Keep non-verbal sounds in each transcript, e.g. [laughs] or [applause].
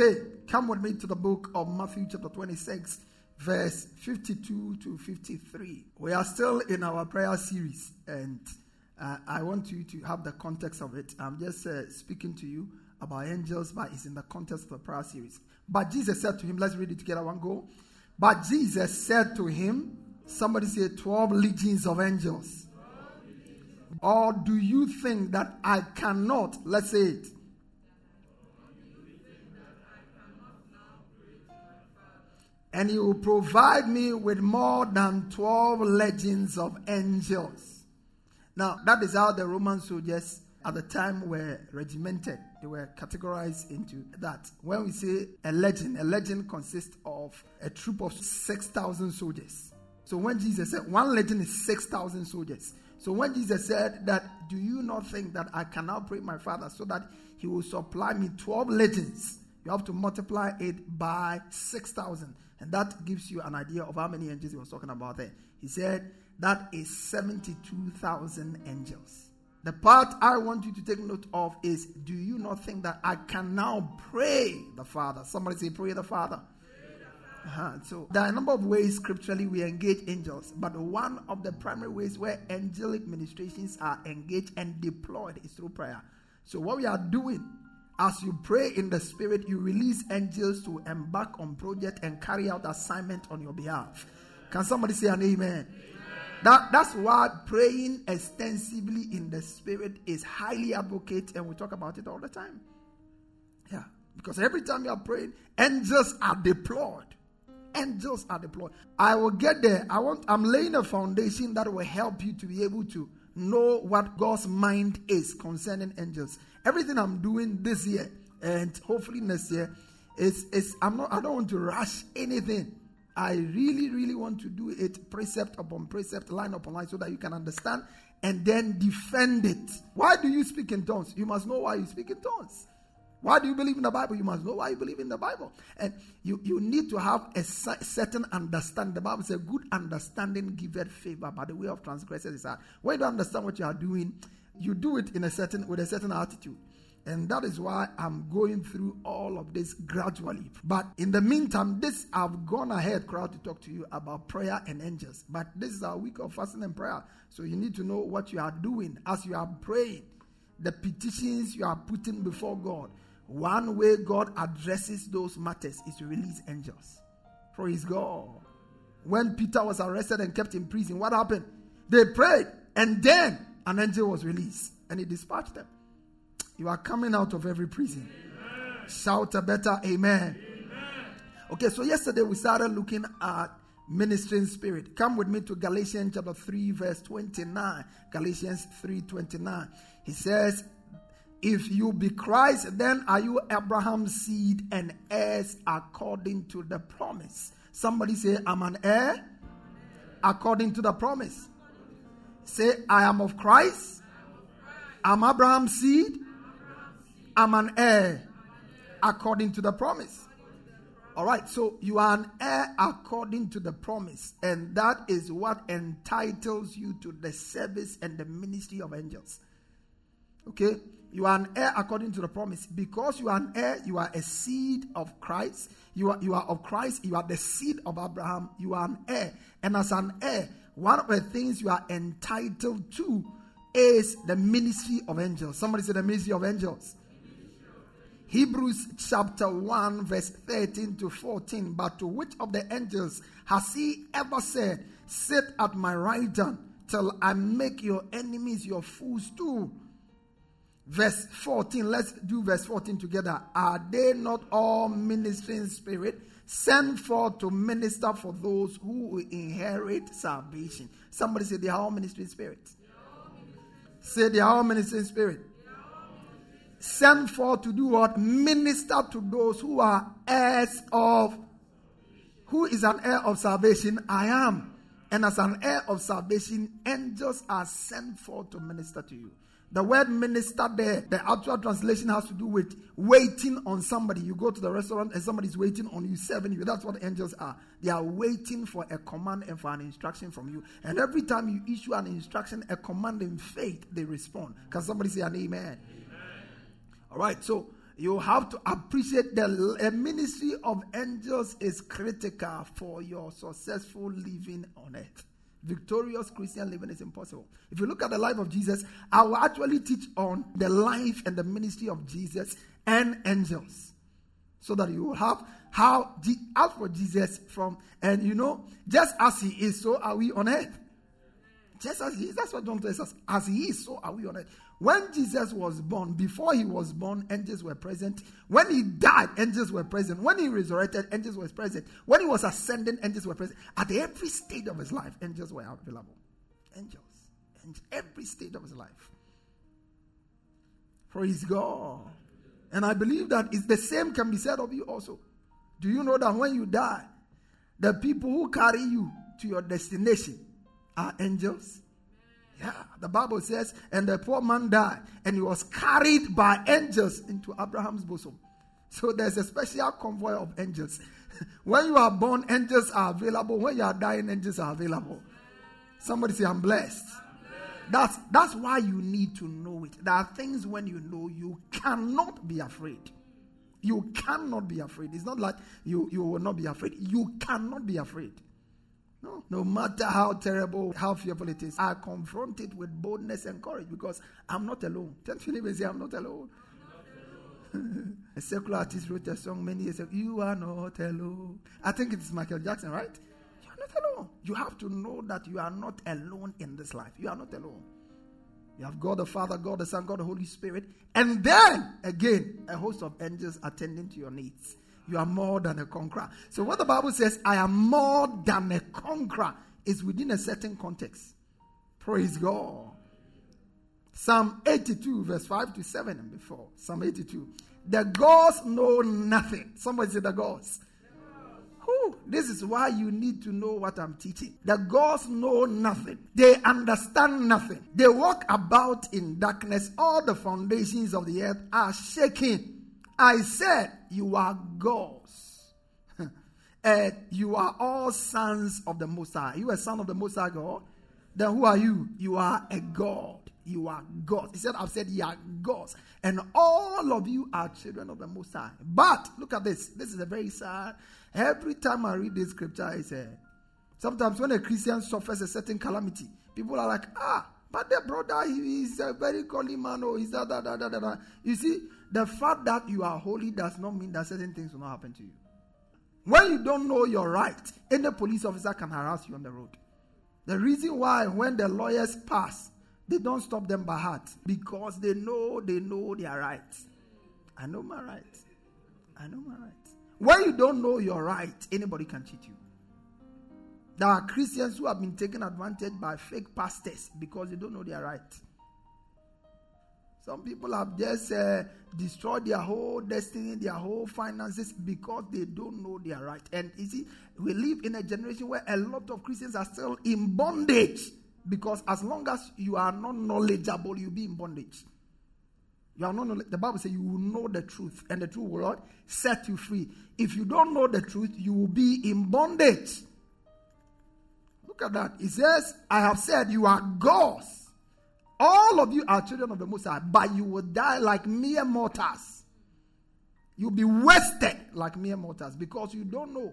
Okay, come with me to the book of Matthew, chapter 26, verse 52 to 53. We are still in our prayer series, and uh, I want you to have the context of it. I'm just uh, speaking to you about angels, but it's in the context of the prayer series. But Jesus said to him, let's read it together, one go. But Jesus said to him, somebody say 12 legions of angels. Or do you think that I cannot, let's say it, and he will provide me with more than 12 legions of angels. Now, that is how the Roman soldiers at the time were regimented. They were categorized into that. When we say a legion, a legion consists of a troop of 6,000 soldiers. So when Jesus said one legion is 6,000 soldiers. So when Jesus said that, do you not think that I can now pray my Father so that he will supply me 12 legions? You have to multiply it by 6,000. And that gives you an idea of how many angels he was talking about there. He said that is 72,000 angels. The part I want you to take note of is do you not think that I can now pray the Father? Somebody say, Pray the Father. Uh-huh. So there are a number of ways scripturally we engage angels, but one of the primary ways where angelic ministrations are engaged and deployed is through prayer. So what we are doing as you pray in the spirit, you release angels to embark on project and carry out assignment on your behalf. Can somebody say an amen? amen? That, that's why praying extensively in the spirit is highly advocated, and we talk about it all the time. Yeah, because every time you are praying, angels are deployed. Angels are deployed. I will get there. I want. I'm laying a foundation that will help you to be able to know what God's mind is concerning angels. Everything I'm doing this year and hopefully next year is is I'm not I don't want to rush anything. I really, really want to do it precept upon precept, line upon line, so that you can understand and then defend it. Why do you speak in tongues? You must know why you speak in tongues. Why do you believe in the Bible? You must know why you believe in the Bible. And you, you need to have a certain understanding. The Bible says, good understanding giveth favor, but the way of transgressors is hard. When you don't understand what you are doing, you do it in a certain with a certain attitude. And that is why I'm going through all of this gradually. But in the meantime, this I've gone ahead, crowd, to talk to you about prayer and angels. But this is our week of fasting and prayer. So you need to know what you are doing as you are praying, the petitions you are putting before God one way God addresses those matters is to release angels. Praise God. When Peter was arrested and kept in prison, what happened? They prayed, and then an angel was released, and he dispatched them. You are coming out of every prison. Amen. Shout a better amen. amen. Okay, so yesterday we started looking at ministering spirit. Come with me to Galatians chapter 3, verse 29. Galatians 3 29. He says, if you be Christ, then are you Abraham's seed and heirs according to the promise? Somebody say, I'm an heir according to the promise. Say, I am of Christ. I'm Abraham's seed. I'm an heir according to the promise. All right, so you are an heir according to the promise, and that is what entitles you to the service and the ministry of angels. Okay? You are an heir according to the promise. Because you are an heir, you are a seed of Christ. You are, you are of Christ. You are the seed of Abraham. You are an heir. And as an heir, one of the things you are entitled to is the ministry of angels. Somebody say the ministry of angels. Hebrews chapter 1, verse 13 to 14. But to which of the angels has he ever said, Sit at my right hand till I make your enemies your fools too? Verse 14, let's do verse 14 together. Are they not all ministering spirit sent forth to minister for those who inherit salvation? Somebody say they are all ministering spirits. Say they are all ministering spirit sent forth to do what? Minister to those who are heirs of. Who is an heir of salvation? I am. And as an heir of salvation, angels are sent forth to minister to you. The word minister there, the actual translation has to do with waiting on somebody. You go to the restaurant and somebody's waiting on you, serving you. That's what angels are. They are waiting for a command and for an instruction from you. And every time you issue an instruction, a command in faith, they respond. Can somebody say an amen? amen. All right, so you have to appreciate the a ministry of angels is critical for your successful living on earth. Victorious Christian living is impossible. If you look at the life of Jesus, I will actually teach on the life and the ministry of Jesus and angels. So that you will have how, as for Jesus from, and you know, just as he is, so are we on earth. Just as he is. That's what John tells us. As he is, so are we on earth. When Jesus was born, before he was born, angels were present. When he died, angels were present. When he resurrected, angels were present. When he was ascending, angels were present. At every stage of his life, angels were available. Angels. And every stage of his life. Praise God. And I believe that it's the same can be said of you also. Do you know that when you die, the people who carry you to your destination are angels? Yeah, the Bible says, and the poor man died, and he was carried by angels into Abraham's bosom. So there's a special convoy of angels. [laughs] when you are born, angels are available. When you are dying, angels are available. Somebody say, I'm blessed. That's, that's why you need to know it. There are things when you know you cannot be afraid. You cannot be afraid. It's not like you, you will not be afraid. You cannot be afraid. No, no matter how terrible, how fearful it is, I confront it with boldness and courage because I'm not alone. Tell Philip and say, I'm not alone. [laughs] a secular artist wrote a song many years ago. You are not alone. I think it's Michael Jackson, right? You are not alone. You have to know that you are not alone in this life. You are not alone. You have God the Father, God the Son, God the Holy Spirit, and then again a host of angels attending to your needs. You are more than a conqueror. So, what the Bible says, I am more than a conqueror, is within a certain context. Praise God. Psalm 82, verse 5 to 7 and before. Psalm 82. The gods know nothing. Somebody say the gods. Whew, this is why you need to know what I'm teaching. The gods know nothing. They understand nothing. They walk about in darkness. All the foundations of the earth are shaking. I said, You are gods. [laughs] and you are all sons of the Most High. You are son of the Most High God. Then who are you? You are a God. You are God. He said, I've said you are gods. And all of you are children of the Most High. But look at this. This is a very sad. Every time I read this scripture, I say, sometimes when a Christian suffers a certain calamity, people are like, ah, but the brother, he is a very godly man, or oh, is that, that, that, that, that. You see, the fact that you are holy does not mean that certain things will not happen to you. When you don't know your right, any police officer can harass you on the road. The reason why, when the lawyers pass, they don't stop them by heart because they know they know their rights. I know my rights. I know my rights. When you don't know your right, anybody can cheat you. There are Christians who have been taken advantage by fake pastors because they don't know their right. Some people have just uh, destroyed their whole destiny, their whole finances because they don't know their right. And you see, we live in a generation where a lot of Christians are still in bondage because as long as you are not knowledgeable, you'll be in bondage. You are not the Bible says you will know the truth, and the truth will set you free. If you don't know the truth, you will be in bondage. Look at that. It says, I have said you are gods. All of you are children of the Most High, but you will die like mere mortals. You'll be wasted like mere mortals because you don't know.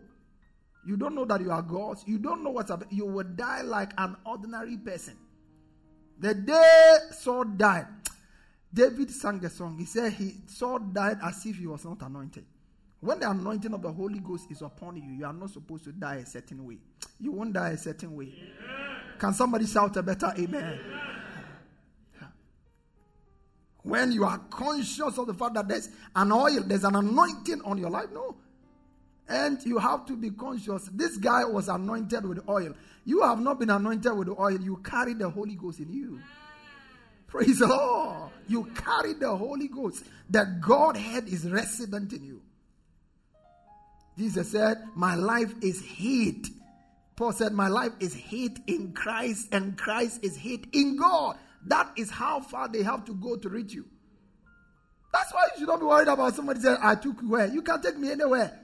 You don't know that you are gods. You don't know what's up. You will die like an ordinary person. The day Saul died, David sang a song. He said he Saul died as if he was not anointed. When the anointing of the Holy Ghost is upon you, you are not supposed to die a certain way. You won't die a certain way. Amen. Can somebody shout a better amen? amen? When you are conscious of the fact that there's an oil, there's an anointing on your life, no. And you have to be conscious. This guy was anointed with oil. You have not been anointed with oil. You carry the Holy Ghost in you. Praise the Lord. You carry the Holy Ghost. The Godhead is resident in you. Jesus said, My life is hid. Paul said, My life is hid in Christ, and Christ is hid in God. That is how far they have to go to reach you. That's why you should not be worried about somebody saying, I took you where. You can take me anywhere.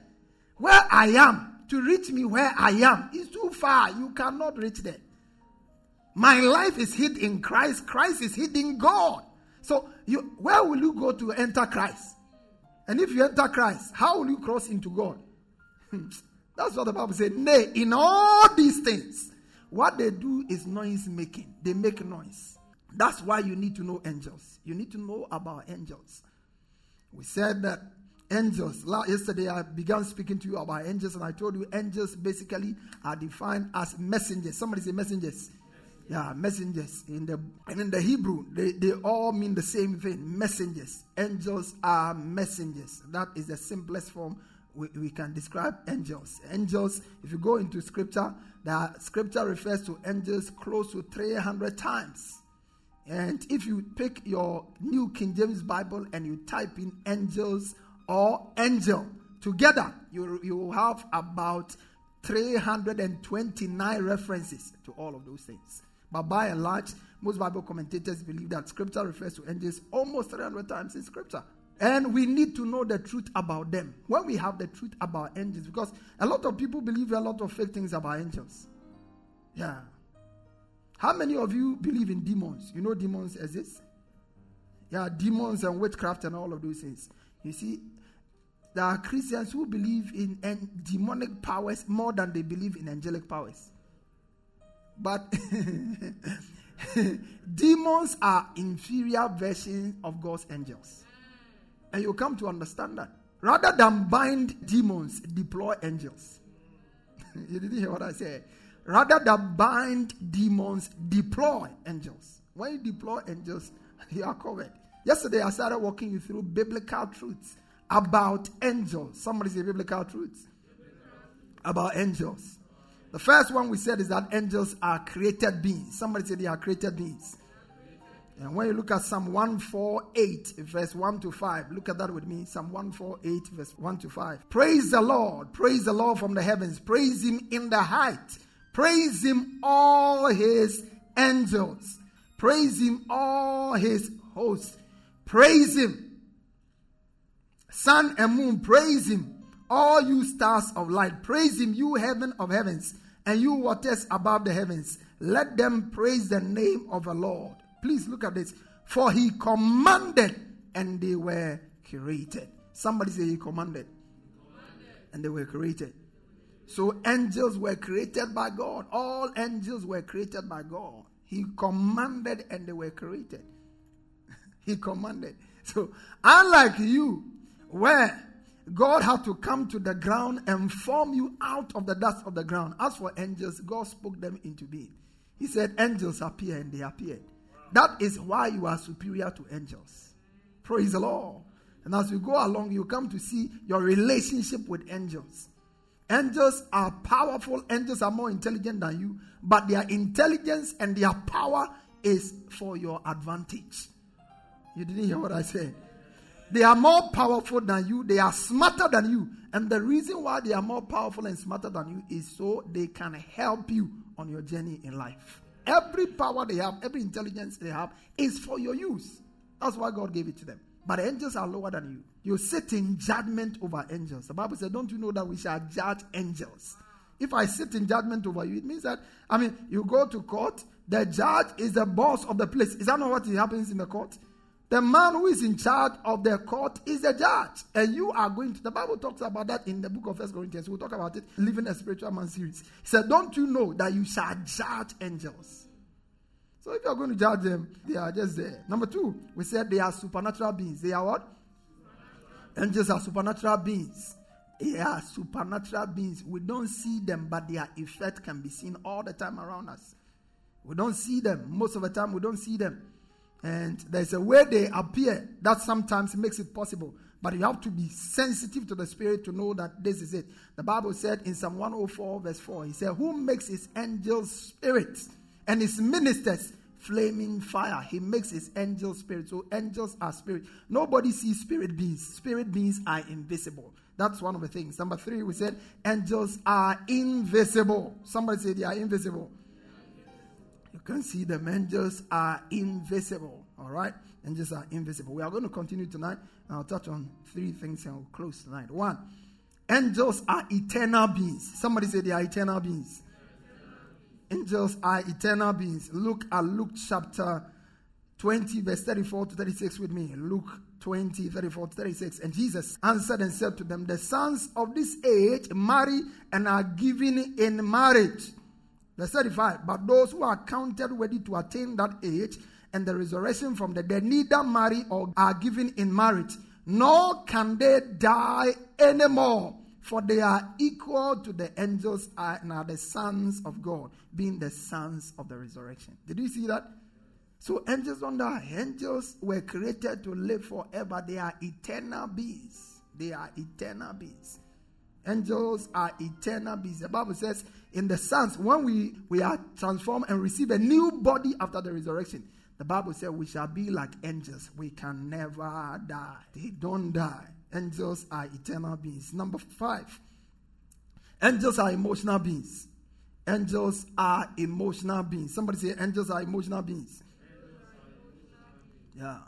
Where I am, to reach me where I am, is too far. You cannot reach there. My life is hid in Christ. Christ is hid in God. So, you, where will you go to enter Christ? And if you enter Christ, how will you cross into God? [laughs] That's what the Bible said. Nay, in all these things, what they do is noise making. They make noise. That's why you need to know angels. You need to know about angels. We said that angels, yesterday I began speaking to you about angels, and I told you angels basically are defined as messengers. Somebody say messengers. Yeah, messengers. In the and in the Hebrew, they, they all mean the same thing. Messengers. Angels are messengers. That is the simplest form we, we can describe angels. Angels, if you go into scripture, the scripture refers to angels close to 300 times. And if you pick your New King James Bible and you type in angels or angel together, you, you will have about 329 references to all of those things. But by and large, most Bible commentators believe that scripture refers to angels almost 300 times in scripture. And we need to know the truth about them. When we have the truth about angels, because a lot of people believe a lot of fake things about angels. Yeah. How many of you believe in demons? You know demons exist? Yeah, demons and witchcraft and all of those things. You see, there are Christians who believe in demonic powers more than they believe in angelic powers. But [laughs] demons are inferior versions of God's angels. And you come to understand that. Rather than bind demons, deploy angels. [laughs] you didn't hear what I said. Rather than bind demons, deploy angels. When you deploy angels, [laughs] you are covered. Yesterday, I started walking you through biblical truths about angels. Somebody say biblical truths about angels. The first one we said is that angels are created beings. Somebody say they are created beings. And when you look at Psalm 148, verse 1 to 5, look at that with me. Psalm 148, verse 1 to 5. Praise the Lord. Praise the Lord from the heavens. Praise him in the height. Praise him, all his angels. Praise him, all his hosts. Praise him. Sun and moon, praise him. All you stars of light, praise him, you heaven of heavens, and you waters above the heavens. Let them praise the name of the Lord. Please look at this. For he commanded and they were created. Somebody say he commanded. commanded. And they were created. So angels were created by God. All angels were created by God. He commanded and they were created. [laughs] he commanded. So unlike you, where God had to come to the ground and form you out of the dust of the ground. As for angels, God spoke them into being. He said, Angels appear, and they appeared. That is why you are superior to angels. Praise the Lord. And as you go along, you come to see your relationship with angels. Angels are powerful, angels are more intelligent than you, but their intelligence and their power is for your advantage. You didn't hear what I said? They are more powerful than you, they are smarter than you. And the reason why they are more powerful and smarter than you is so they can help you on your journey in life. Every power they have, every intelligence they have is for your use. That's why God gave it to them. But angels are lower than you. You sit in judgment over angels. The Bible says, Don't you know that we shall judge angels? If I sit in judgment over you, it means that, I mean, you go to court, the judge is the boss of the place. Is that not what happens in the court? The man who is in charge of the court is the judge. And you are going to, the Bible talks about that in the book of First Corinthians. We'll talk about it, Living a Spiritual Man series. He said, Don't you know that you shall judge angels? So if you're going to judge them, they are just there. Number two, we said they are supernatural beings. They are what? Angels are supernatural beings. They are supernatural beings. We don't see them, but their effect can be seen all the time around us. We don't see them. Most of the time, we don't see them. And there's a way they appear that sometimes makes it possible. But you have to be sensitive to the Spirit to know that this is it. The Bible said in Psalm 104, verse 4, He said, Who makes his angels spirits and his ministers flaming fire? He makes his angels spirit. So angels are spirit. Nobody sees spirit beings. Spirit beings are invisible. That's one of the things. Number three, we said angels are invisible. Somebody say they are invisible. You can see them. Angels are invisible. All right? Angels are invisible. We are going to continue tonight. And I'll touch on three things and we'll close tonight. One, angels are eternal beings. Somebody say they are eternal beings. Angels are eternal beings. Look at uh, Luke chapter 20, verse 34 to 36 with me. Luke 20, 34 to 36. And Jesus answered and said to them, The sons of this age marry and are given in marriage. Verse 35. But those who are counted worthy to attain that age and the resurrection from the dead neither marry or are given in marriage, nor can they die anymore. For they are equal to the angels and are the sons of God, being the sons of the resurrection. Did you see that? So angels don't die. Angels were created to live forever. They are eternal beings. They are eternal beings. Angels are eternal beings. The Bible says in the sons, when we, we are transformed and receive a new body after the resurrection, the Bible says we shall be like angels. We can never die. They don't die. Angels are eternal beings. Number five, angels are emotional beings. Angels are emotional beings. Somebody say angels are emotional beings. Yeah.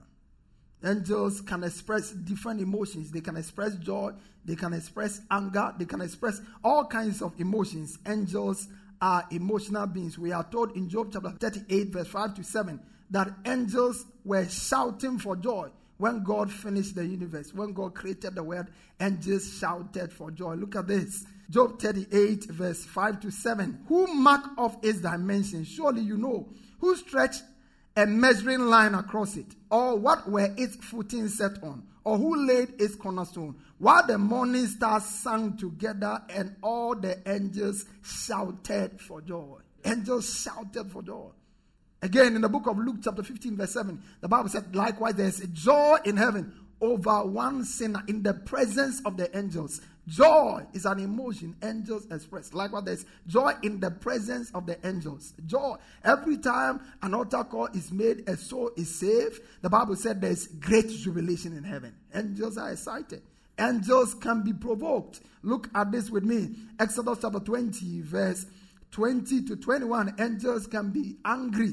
Angels can express different emotions. They can express joy. They can express anger. They can express all kinds of emotions. Angels are emotional beings. We are told in Job chapter 38, verse 5 to 7, that angels were shouting for joy when God finished the universe. When God created the world, angels shouted for joy. Look at this. Job 38, verse 5 to 7. Who mark off its dimensions? Surely you know. Who stretched a measuring line across it? Or what were its footing set on? Or who laid its cornerstone? While the morning stars sang together and all the angels shouted for joy. Angels shouted for joy. Again, in the book of Luke, chapter 15, verse 7, the Bible said, likewise, there's a joy in heaven over one sinner in the presence of the angels. Joy is an emotion angels express. Likewise, there's joy in the presence of the angels. Joy. Every time an altar call is made, a soul is saved. The Bible said there's great jubilation in heaven. Angels are excited. Angels can be provoked. Look at this with me. Exodus chapter 20, verse 20 to 21. Angels can be angry.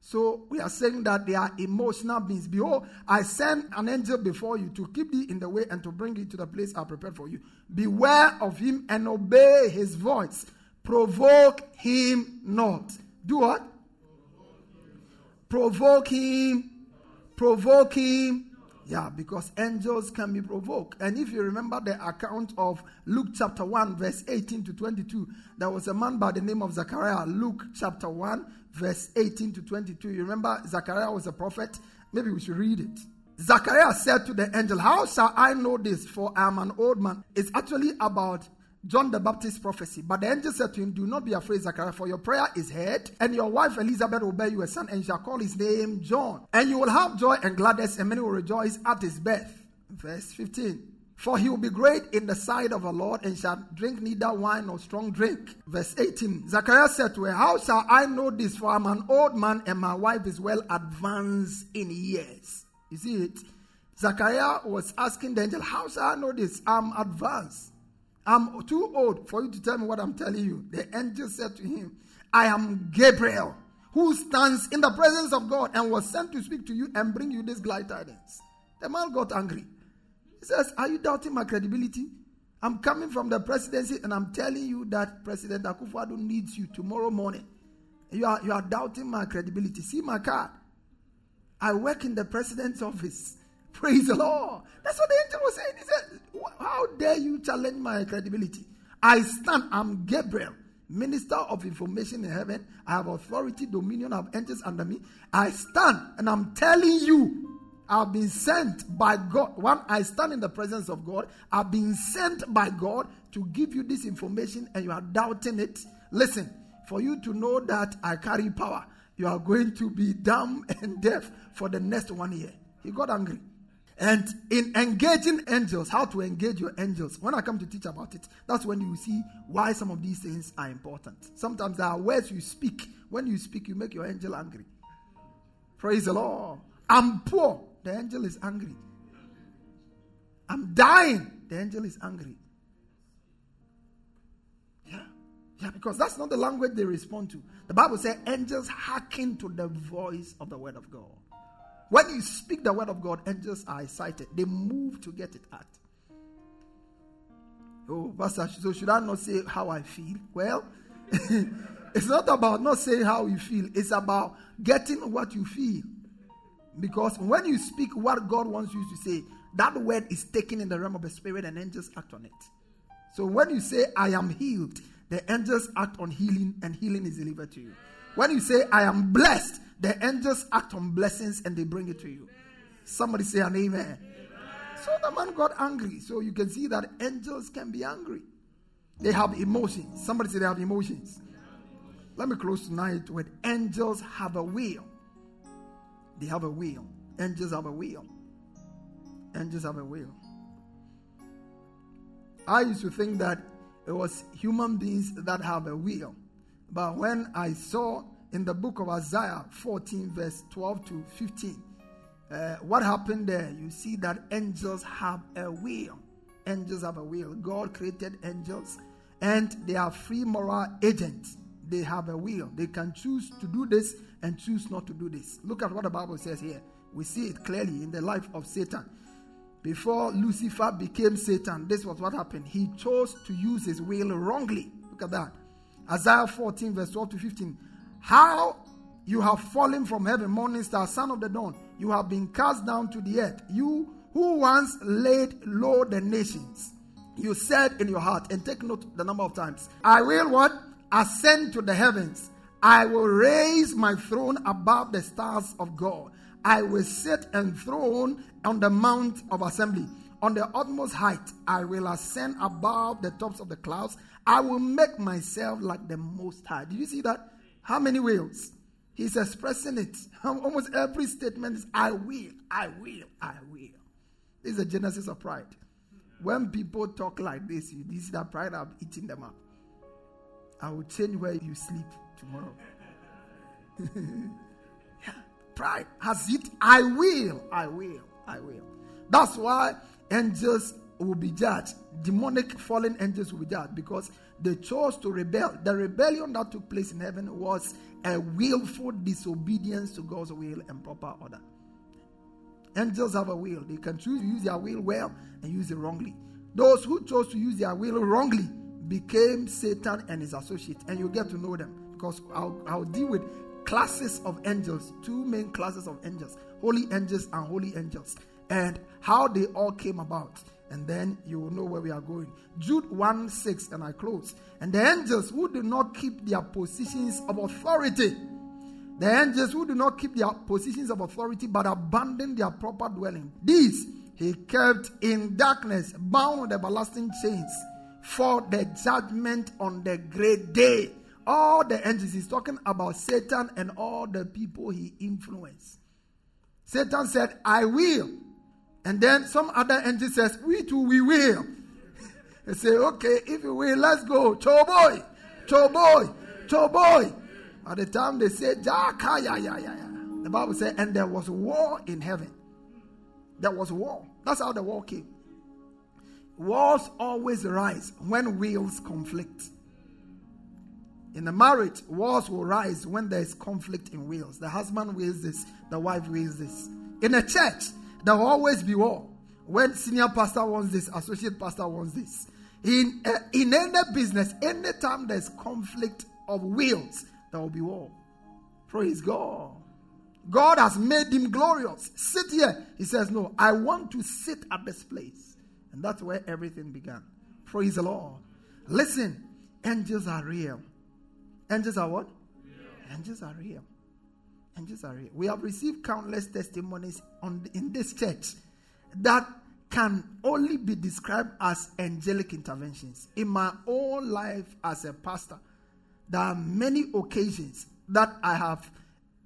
So we are saying that they are emotional beings. Behold, I send an angel before you to keep thee in the way and to bring you to the place I prepared for you. Beware of him and obey his voice. Provoke him not. Do what? Provoke him. Provoke him. Yeah, because angels can be provoked. And if you remember the account of Luke chapter 1, verse 18 to 22, there was a man by the name of Zachariah. Luke chapter 1, verse 18 to 22. You remember Zachariah was a prophet? Maybe we should read it. Zachariah said to the angel, How shall I know this? For I am an old man. It's actually about John the Baptist prophecy. But the angel said to him, Do not be afraid, Zachariah, for your prayer is heard, and your wife Elizabeth will bear you a son, and shall call his name John. And you will have joy and gladness, and many will rejoice at his birth. Verse 15. For he will be great in the sight of the Lord and shall drink neither wine nor strong drink. Verse 18 Zachariah said to her, How shall I know this? For I'm an old man and my wife is well advanced in years. You see it? Zachariah was asking the angel, How shall I know this? I'm advanced. I'm too old for you to tell me what I'm telling you. The angel said to him, I am Gabriel, who stands in the presence of God and was sent to speak to you and bring you these glad tidings. The man got angry. He says, Are you doubting my credibility? I'm coming from the presidency and I'm telling you that President Akufo-Addo needs you tomorrow morning. You are, you are doubting my credibility. See my card. I work in the president's office. Praise the Lord. That's what the angel was saying. He said, How dare you challenge my credibility? I stand, I'm Gabriel. minister of information in heaven. I have authority, dominion, I have angels under me. I stand and I'm telling you, I've been sent by God. One, I stand in the presence of God. I've been sent by God to give you this information and you are doubting it. Listen, for you to know that I carry power, you are going to be dumb and deaf for the next one year. He got angry. And in engaging angels, how to engage your angels, when I come to teach about it, that's when you see why some of these things are important. Sometimes there are words you speak. When you speak, you make your angel angry. Praise the Lord. I'm poor. The angel is angry. I'm dying. The angel is angry. Yeah. Yeah, because that's not the language they respond to. The Bible says angels hearken to the voice of the word of God. When you speak the word of God, angels are excited. They move to get it out. Oh, Pastor, so should I not say how I feel? Well, [laughs] it's not about not saying how you feel, it's about getting what you feel. Because when you speak what God wants you to say, that word is taken in the realm of the spirit and angels act on it. So when you say, I am healed, the angels act on healing and healing is delivered to you. When you say, I am blessed, the angels act on blessings and they bring it to you. Somebody say an amen. amen. So the man got angry. So you can see that angels can be angry. They have emotions. Somebody say they have emotions. Let me close tonight with angels have a will. They have a will. Angels have a will. Angels have a will. I used to think that it was human beings that have a will. But when I saw in the book of Isaiah 14, verse 12 to 15. Uh, what happened there? You see that angels have a will. Angels have a will. God created angels and they are free moral agents. They have a will. They can choose to do this and choose not to do this. Look at what the Bible says here. We see it clearly in the life of Satan. Before Lucifer became Satan, this was what happened. He chose to use his will wrongly. Look at that. Isaiah 14, verse 12 to 15. How you have fallen from heaven, morning star, son of the dawn. You have been cast down to the earth. You who once laid low the nations. You said in your heart, and take note the number of times, I will what? Ascend to the heavens. I will raise my throne above the stars of God. I will sit enthroned on the mount of assembly. On the utmost height, I will ascend above the tops of the clouds. I will make myself like the Most High. Did you see that? How many wills? He's expressing it. [laughs] Almost every statement is I will, I will, I will. This is a genesis of pride. When people talk like this, you see that pride I'm eating them up. I will change where you sleep tomorrow. [laughs] yeah, pride has it. I will, I will, I will. That's why angels will be judged. Demonic fallen angels will be judged because they chose to rebel. The rebellion that took place in heaven was a willful disobedience to God's will and proper order. Angels have a will. They can choose to use their will well and use it wrongly. Those who chose to use their will wrongly became Satan and his associates. And you get to know them because I'll, I'll deal with classes of angels, two main classes of angels holy angels and holy angels, and how they all came about and then you will know where we are going. Jude 1 6, and I close. And the angels who do not keep their positions of authority, the angels who do not keep their positions of authority but abandon their proper dwelling, these he kept in darkness, bound with everlasting chains for the judgment on the great day. All the angels, he's talking about Satan and all the people he influenced. Satan said, I will and then some other entity says, We too, we will. [laughs] They say, Okay, if you will, let's go. Choboy, Choboy, Choboy. At the time they say, Jaka, ya, ya, ya, ya. The Bible said, And there was war in heaven. There was war. That's how the war came. Wars always rise when wills conflict. In a marriage, wars will rise when there is conflict in wills. The husband wills this, the wife wills this. In a church, there will always be war. When senior pastor wants this, associate pastor wants this. In, uh, in any business, anytime there's conflict of wills, there will be war. Praise God. God has made him glorious. Sit here. He says, No, I want to sit at this place. And that's where everything began. Praise the Lord. Listen, angels are real. Angels are what? Angels are real. We have received countless testimonies on in this church that can only be described as angelic interventions. In my own life as a pastor, there are many occasions that I have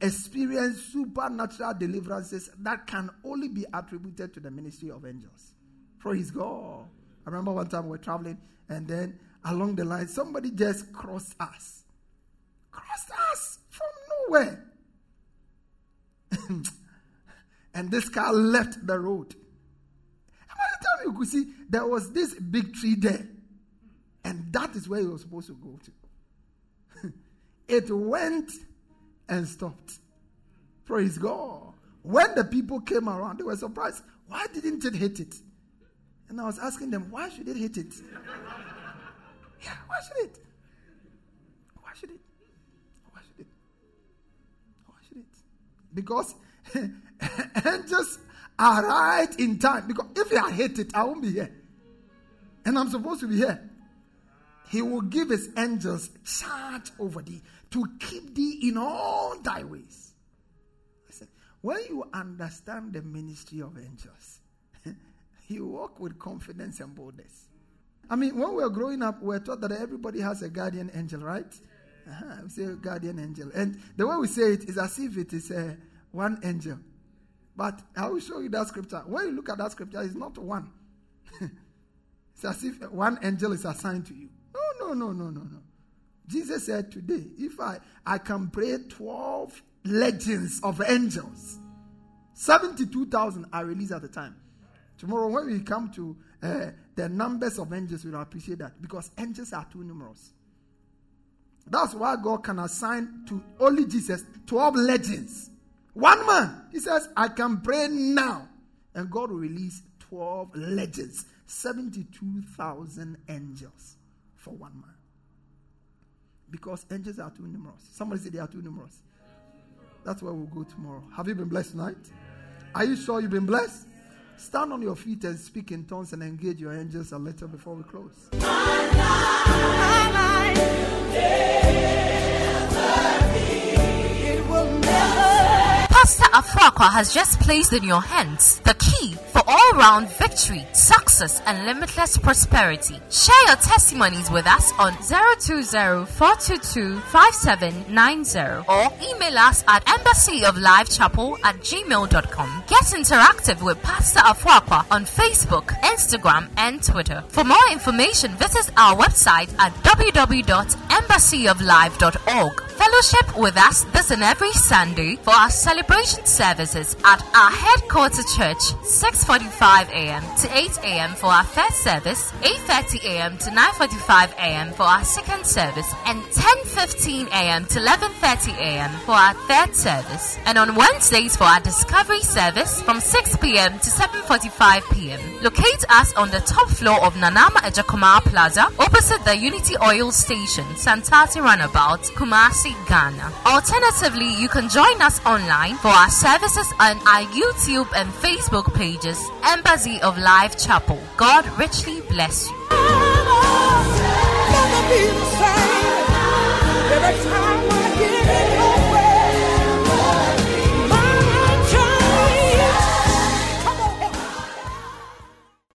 experienced supernatural deliverances that can only be attributed to the ministry of angels. Praise God. I remember one time we were traveling, and then along the line, somebody just crossed us. Crossed us from nowhere. [laughs] and this car left the road. And by the time you could see, there was this big tree there. And that is where he was supposed to go to. [laughs] it went and stopped. Praise God. When the people came around, they were surprised. Why didn't it hit it? And I was asking them, why should it hit it? [laughs] yeah, why should it? Why should it? Because [laughs] angels are right in time. Because if I hate it, I won't be here. And I'm supposed to be here. He will give his angels charge over thee to keep thee in all thy ways. Listen, when you understand the ministry of angels, [laughs] you walk with confidence and boldness. I mean, when we were growing up, we were taught that everybody has a guardian angel, right? Uh-huh, say guardian angel. And the way we say it is as if it is uh, one angel. But I will show you that scripture. When you look at that scripture, it's not one. [laughs] it's as if one angel is assigned to you. No, no, no, no, no, no. Jesus said today, if I, I can pray 12 legions of angels, 72,000 are released at the time. Tomorrow, when we come to uh, the numbers of angels, we'll appreciate that because angels are too numerous. That's why God can assign to only Jesus 12 legions. One man, he says, I can pray now. And God will release 12 legions, 72,000 angels for one man. Because angels are too numerous. Somebody say they are too numerous. That's where we'll go tomorrow. Have you been blessed tonight? Are you sure you've been blessed? Stand on your feet and speak in tongues and engage your angels a little before we close. Pastor Afuakwa has just placed in your hands the key for all-round victory, success, and limitless prosperity. Share your testimonies with us on 020-422-5790 or email us at embassyoflifechapel at gmail.com. Get interactive with Pastor Afuakwa on Facebook, Instagram, and Twitter. For more information, visit our website at www.embassyoflife.org. Fellowship with us this and every Sunday for our celebration services at our headquarters church, 6:45 a.m. to 8 a.m. for our first service, 8:30 a.m. to 9:45 a.m. for our second service, and 10:15 a.m. to 11:30 a.m. for our third service. And on Wednesdays for our discovery service from 6 p.m. to 7:45 p.m. Locate us on the top floor of Nanama Ejakuma Plaza, opposite the Unity Oil Station, Santasi Runabout, Kumasi, Ghana. Alternatively, you can join us online for our services on our YouTube and Facebook pages, Embassy of Life Chapel. God richly bless you.